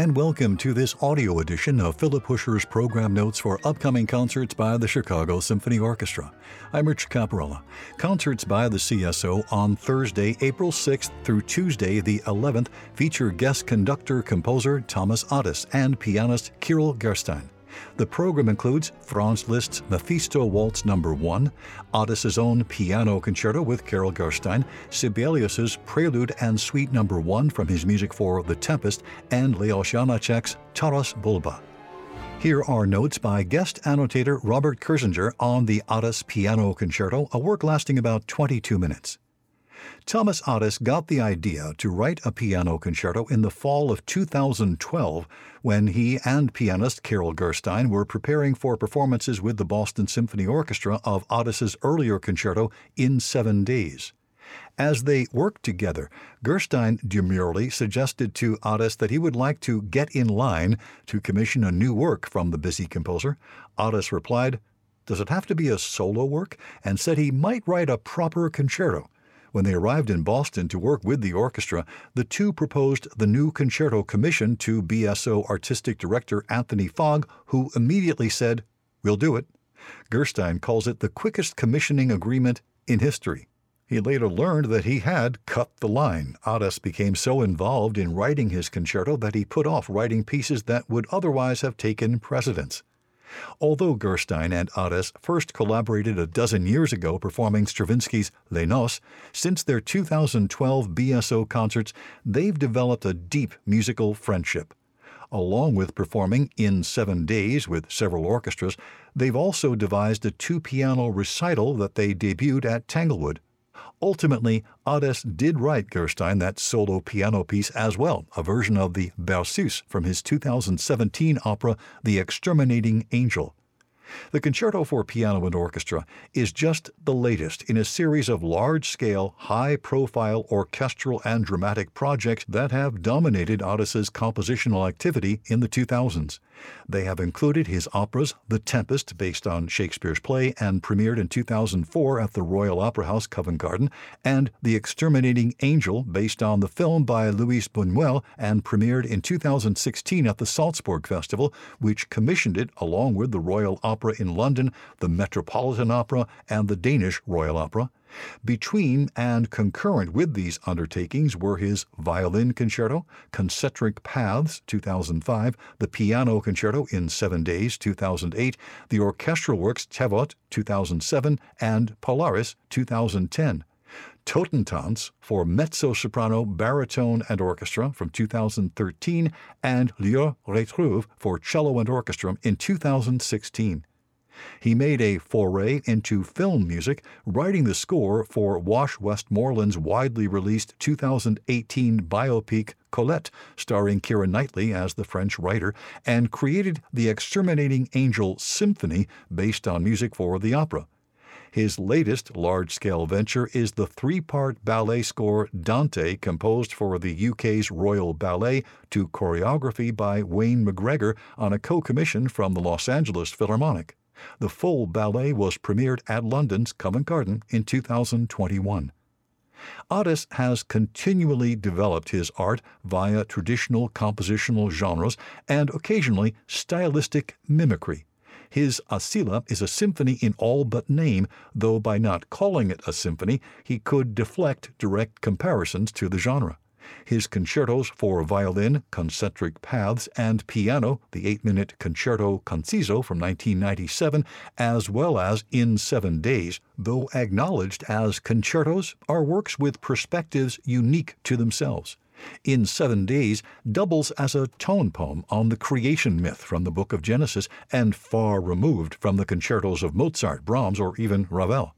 And welcome to this audio edition of Philip Huscher's program notes for upcoming concerts by the Chicago Symphony Orchestra. I'm Rich Caparella. Concerts by the CSO on Thursday, April 6th through Tuesday, the 11th, feature guest conductor composer Thomas Adès and pianist Kirill Gerstein. The program includes Franz Liszt's Mephisto Waltz No. 1, Adès's own piano concerto with Kirill Gerstein, Sibelius's Prelude and Suite No. 1 from his music for The Tempest, and Leos Janáček's Taras Bulba. Here are notes by guest annotator Robert Kirzinger on the Adès Piano Concerto, a work lasting about 22 minutes. Thomas Adès got the idea to write a piano concerto in the fall of 2012 when he and pianist Kirill Gerstein were preparing for performances with the Boston Symphony Orchestra of Adès's earlier concerto in seven days. As they worked together, Gerstein demurely suggested to Adès that he would like to get in line to commission a new work from the busy composer. Adès replied, Does it have to be a solo work? and said he might write a proper concerto. When they arrived in Boston to work with the orchestra, the two proposed the new concerto commission to BSO artistic director Anthony Fogg, who immediately said, We'll do it. Gerstein calls it the quickest commissioning agreement in history. He later learned that he had cut the line. Adès became so involved in writing his concerto that he put off writing pieces that would otherwise have taken precedence. Although Gerstein and Adès first collaborated a dozen years ago performing Stravinsky's Les Noces, since their 2012 BSO concerts, they've developed a deep musical friendship. Along with performing in seven days with several orchestras, they've also devised a two piano recital that they debuted at Tanglewood. Ultimately, Adès did write Gerstein that solo piano piece as well, a version of the Berceuse from his 2017 opera The Exterminating Angel. The Concerto for Piano and Orchestra is just the latest in a series of large scale, high profile orchestral and dramatic projects that have dominated Adès's compositional activity in the 2000s. They have included his operas The Tempest, based on Shakespeare's play and premiered in 2004 at the Royal Opera House, Covent Garden, and The Exterminating Angel, based on the film by Luis Buñuel and premiered in 2016 at the Salzburg Festival, which commissioned it along with the Royal Opera in London, the Metropolitan Opera, and the Danish Royal Opera. Between and concurrent with these undertakings were his Violin Concerto, Concentric Paths 2005, the Piano Concerto in Seven Days 2008, the orchestral works Tevot 2007, and Polaris 2010. Totentanz for mezzo soprano, baritone, and orchestra from 2013, and Lieux retrouvés for cello and orchestra in 2016. He made a foray into film music, writing the score for Wash Westmoreland's widely released 2018 biopic Colette, starring Keira Knightley as the French writer, and created the Exterminating Angel Symphony based on music for the opera. His latest large scale venture is the three part ballet score Dante, composed for the UK's Royal Ballet to choreography by Wayne McGregor on a co commission from the Los Angeles Philharmonic. The full ballet was premiered at London's Covent Garden in 2021. Adès has continually developed his art via traditional compositional genres and occasionally stylistic mimicry. His Asyla is a symphony in all but name, though by not calling it a symphony, he could deflect direct comparisons to the genre. His concertos for violin, concentric paths, and piano, the eight minute Concerto Conciso from 1997, as well as In Seven Days, though acknowledged as concertos, are works with perspectives unique to themselves. In Seven Days doubles as a tone poem on the creation myth from the book of Genesis and far removed from the concertos of Mozart, Brahms, or even Ravel.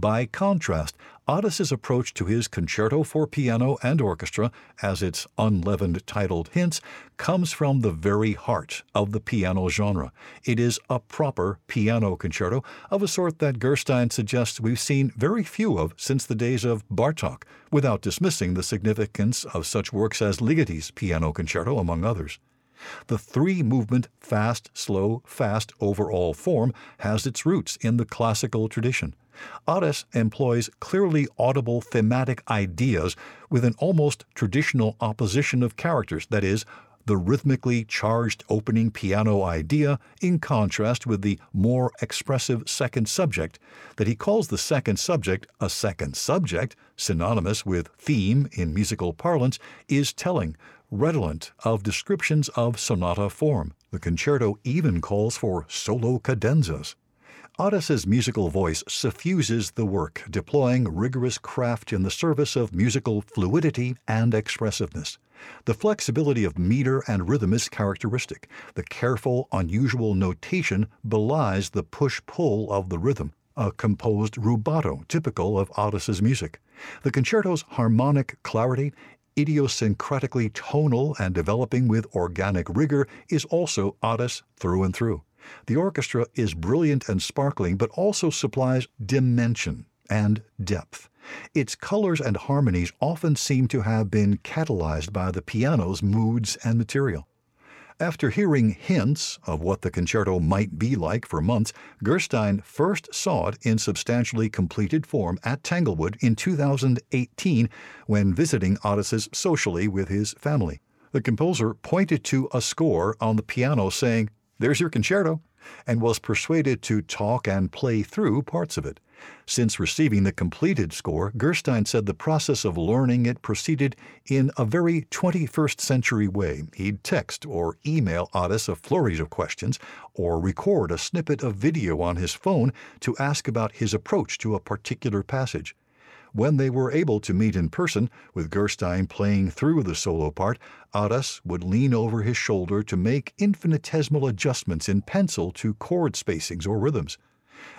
By contrast, Adès's approach to his concerto for piano and orchestra, as its unleavened titled hints, comes from the very heart of the piano genre. It is a proper piano concerto of a sort that Gerstein suggests we've seen very few of since the days of Bartok, without dismissing the significance of such works as Ligeti's Piano Concerto, among others. The three movement fast, slow, fast overall form has its roots in the classical tradition. Adès employs clearly audible thematic ideas with an almost traditional opposition of characters, that is, the rhythmically charged opening piano idea in contrast with the more expressive second subject that he calls the second subject a second subject, synonymous with theme in musical parlance, is telling, redolent of descriptions of sonata form. The concerto even calls for solo cadenzas. Adès's musical voice suffuses the work, deploying rigorous craft in the service of musical fluidity and expressiveness. The flexibility of meter and rhythm is characteristic. The careful, unusual notation belies the push pull of the rhythm, a composed rubato typical of Adès's music. The concerto's harmonic clarity, idiosyncratically tonal and developing with organic rigor, is also Adès through and through. The orchestra is brilliant and sparkling, but also supplies dimension and depth. Its colors and harmonies often seem to have been catalyzed by the piano's moods and material. After hearing hints of what the concerto might be like for months, Gerstein first saw it in substantially completed form at Tanglewood in 2018 when visiting Adès's socially with his family. The composer pointed to a score on the piano saying, There's your concerto, and was persuaded to talk and play through parts of it. Since receiving the completed score, Gerstein said the process of learning it proceeded in a very 21st century way. He'd text or email Adès a flurry of questions, or record a snippet of video on his phone to ask about his approach to a particular passage. When they were able to meet in person, with Gerstein playing through the solo part, Adès would lean over his shoulder to make infinitesimal adjustments in pencil to chord spacings or rhythms.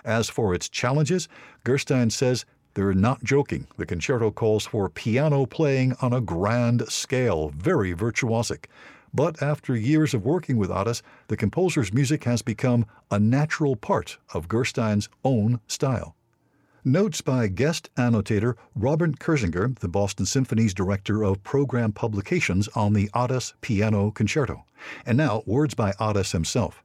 As for its challenges, Gerstein says they're not joking. The concerto calls for piano playing on a grand scale, very virtuosic. But after years of working with Adès, the composer's music has become a natural part of Gerstein's own style. Notes by guest annotator Robert Kirzinger, the Boston Symphony's Director of Program Publications on the Adès Piano Concerto. And now, words by Adès himself.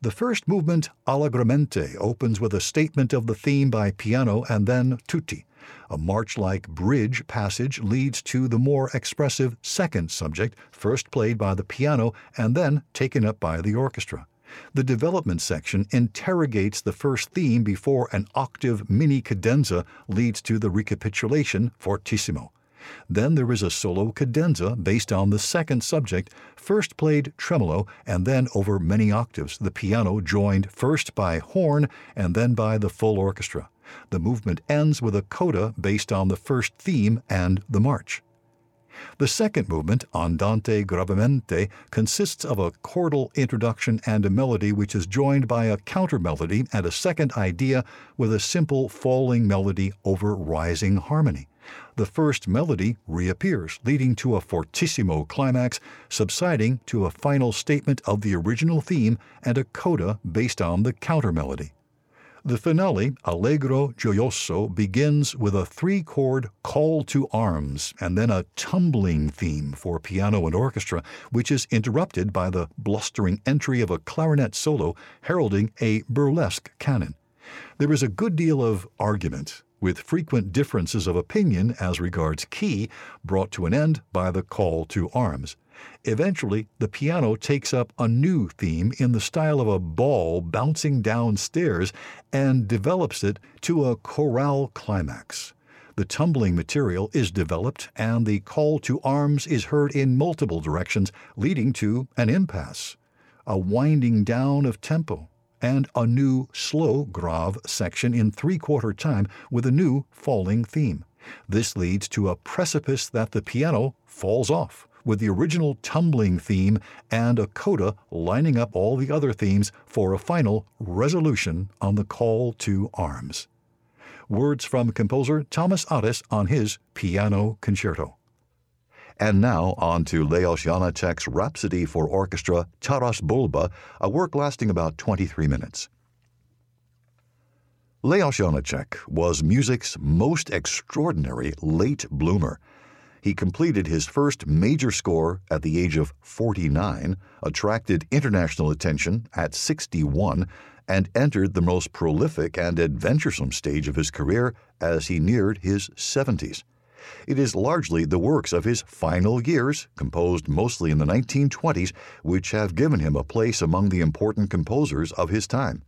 The first movement, Allegramente, opens with a statement of the theme by piano and then tutti. A march like bridge passage leads to the more expressive second subject, first played by the piano and then taken up by the orchestra. The development section interrogates the first theme before an octave mini cadenza leads to the recapitulation fortissimo. Then there is a solo cadenza based on the second subject, first played tremolo and then over many octaves, the piano joined first by horn and then by the full orchestra. The movement ends with a coda based on the first theme and the march. The second movement, Andante gravemente, consists of a chordal introduction and a melody which is joined by a counter melody and a second idea with a simple falling melody over rising harmony. The first melody reappears, leading to a fortissimo climax, subsiding to a final statement of the original theme and a coda based on the counter melody. The finale, Allegro Gioioso, begins with a three chord call to arms and then a tumbling theme for piano and orchestra, which is interrupted by the blustering entry of a clarinet solo heralding a burlesque canon. There is a good deal of argument with frequent differences of opinion as regards key brought to an end by the call to arms. Eventually, the piano takes up a new theme in the style of a ball bouncing downstairs and develops it to a chorale climax. The tumbling material is developed and the call to arms is heard in multiple directions, leading to an impasse, a winding down of tempo, and a new slow grave section in three quarter time with a new falling theme. This leads to a precipice that the piano falls off, with the original tumbling theme and a coda lining up all the other themes for a final resolution on the call to arms. Words from composer Thomas Adès on his Piano Concerto. And now on to Leos Janáček's Rhapsody for Orchestra, Taras Bulba, a work lasting about 23 minutes. Leos Janáček was music's most extraordinary late bloomer. He completed his first major score at the age of 49, attracted international attention at 61, and entered the most prolific and adventuresome stage of his career as he neared his 70s. It is largely the works of his final years, composed mostly in the 1920s, which have given him a place among the important composers of his time.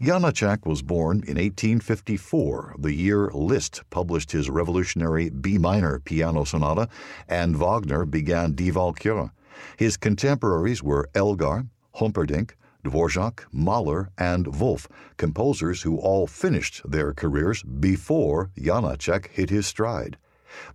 Janacek was born in 1854, the year Liszt published his revolutionary B minor piano sonata and Wagner began Die Walküre. His contemporaries were Elgar, Humperdinck, Dvorak, Mahler, and Wolf, composers who all finished their careers before Janacek hit his stride.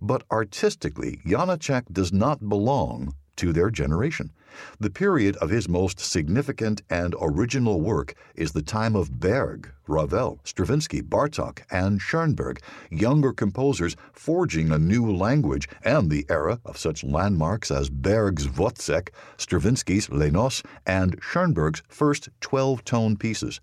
But artistically, Janacek does not belong to their generation. The period of his most significant and original work is the time of Berg, Ravel, Stravinsky, Bartok, and Schoenberg, younger composers forging a new language, and the era of such landmarks as Berg's Wozzeck, Stravinsky's Les Noces, and Schoenberg's first 12 tone pieces.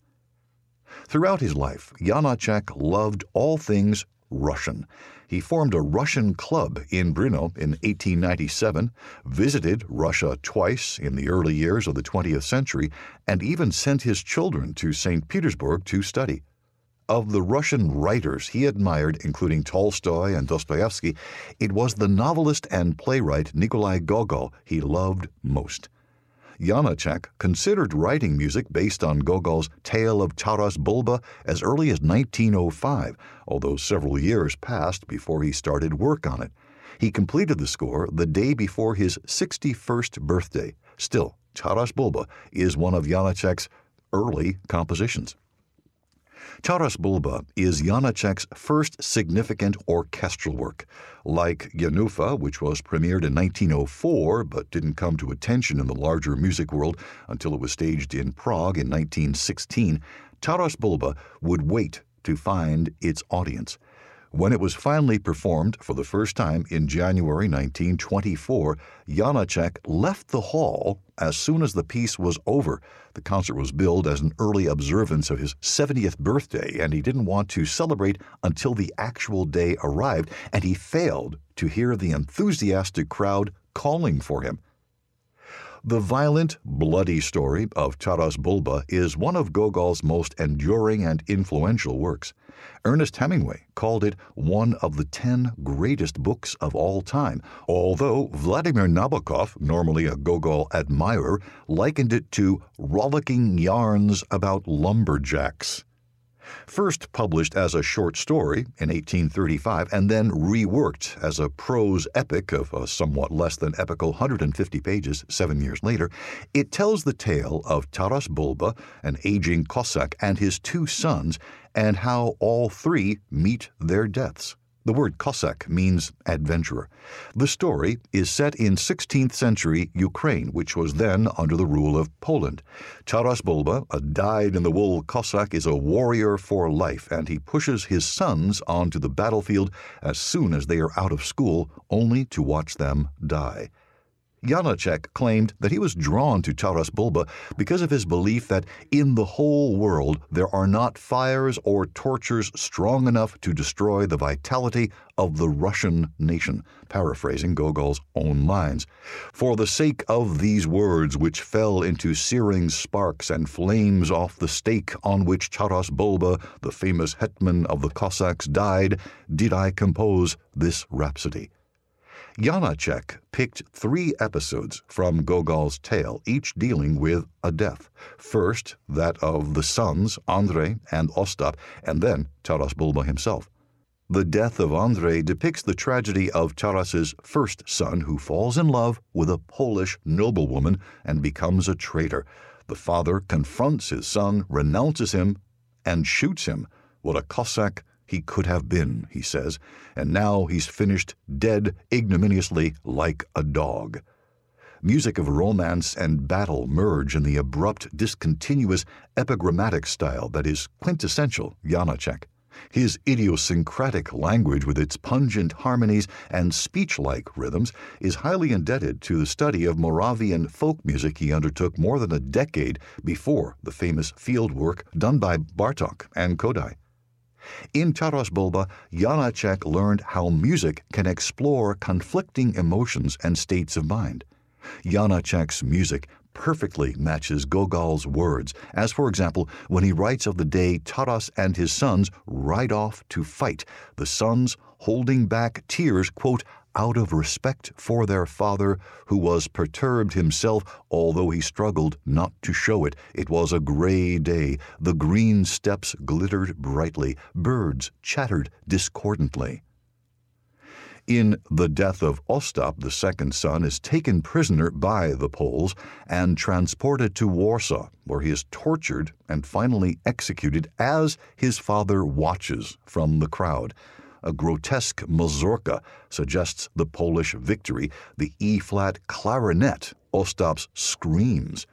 Throughout his life, Janacek loved all things Russian. He formed a Russian club in Brno in 1897, visited Russia twice in the early years of the 20th century, and even sent his children to St. Petersburg to study. Of the Russian writers he admired, including Tolstoy and Dostoevsky, it was the novelist and playwright Nikolai Gogol he loved most. Janacek considered writing music based on Gogol's Tale of Taras Bulba as early as 1905, although several years passed before he started work on it. He completed the score the day before his 61st birthday. Still, Taras Bulba is one of Janacek's early compositions. Taras Bulba is Janacek's first significant orchestral work. Like Jenůfa, which was premiered in 1904 but didn't come to attention in the larger music world until it was staged in Prague in 1916, Taras Bulba would wait to find its audience. When it was finally performed for the first time in January 1924, Janacek left the hall as soon as the piece was over. The concert was billed as an early observance of his 70th birthday, and he didn't want to celebrate until the actual day arrived, and he failed to hear the enthusiastic crowd calling for him. The violent, bloody story of Taras Bulba is one of Gogol's most enduring and influential works. Ernest Hemingway called it one of the ten greatest books of all time, although Vladimir Nabokov, normally a Gogol admirer, likened it to rollicking yarns about lumberjacks. First published as a short story in 1835 and then reworked as a prose epic of a somewhat less than epical 150 pages seven years later, it tells the tale of Taras Bulba, an aging Cossack, and his two sons, and how all three meet their deaths. The word Cossack means adventurer. The story is set in 16th century Ukraine, which was then under the rule of Poland. Taras Bulba, a dyed in the wool Cossack, is a warrior for life, and he pushes his sons onto the battlefield as soon as they are out of school, only to watch them die. Janacek claimed that he was drawn to Taras Bulba because of his belief that in the whole world there are not fires or tortures strong enough to destroy the vitality of the Russian nation, paraphrasing Gogol's own lines. For the sake of these words, which fell into searing sparks and flames off the stake on which Taras Bulba, the famous hetman of the Cossacks, died, did I compose this rhapsody. Janacek picked three episodes from Gogol's tale, each dealing with a death. First, that of the sons, Andrei and Ostap, and then Taras Bulba himself. The death of Andrei depicts the tragedy of Taras's first son, who falls in love with a Polish noblewoman and becomes a traitor. The father confronts his son, renounces him, and shoots him. What a Cossack he could have been, he says, and now he's finished dead ignominiously like a dog. Music of romance and battle merge in the abrupt, discontinuous, epigrammatic style that is quintessential Janacek. His idiosyncratic language, with its pungent harmonies and speech like rhythms, is highly indebted to the study of Moravian folk music he undertook more than a decade before the famous field work done by Bartok and Kodály. In Taras Bulba, Janacek learned how music can explore conflicting emotions and states of mind. Janacek's music perfectly matches Gogol's words, as for example, when he writes of the day Taras and his sons ride off to fight, the sons holding back tears, quote, out of respect for their father, who was perturbed himself, although he struggled not to show it. It was a gray day. The green steppes glittered brightly. Birds chattered discordantly. In the death of Ostap, the second son is taken prisoner by the Poles and transported to Warsaw, where he is tortured and finally executed as his father watches from the crowd. A grotesque mazurka suggests the Polish victory, the E flat clarinet, Ostap's screams.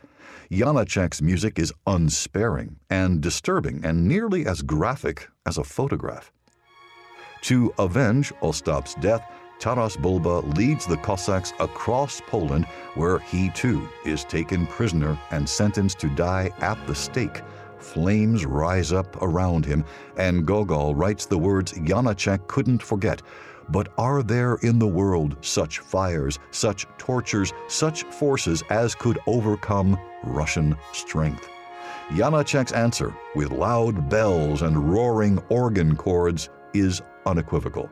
Janacek's music is unsparing and disturbing and nearly as graphic as a photograph. To avenge Ostap's death, Taras Bulba leads the Cossacks across Poland, where he too is taken prisoner and sentenced to die at the stake. Flames rise up around him, and Gogol writes the words Janacek couldn't forget. But are there in the world such fires, such tortures, such forces as could overcome Russian strength? Janacek's answer, with loud bells and roaring organ chords, is unequivocal.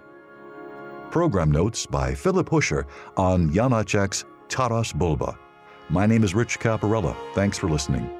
Program notes by Philip Huscher on Janacek's Taras Bulba. My name is Rich Caparella. Thanks for listening.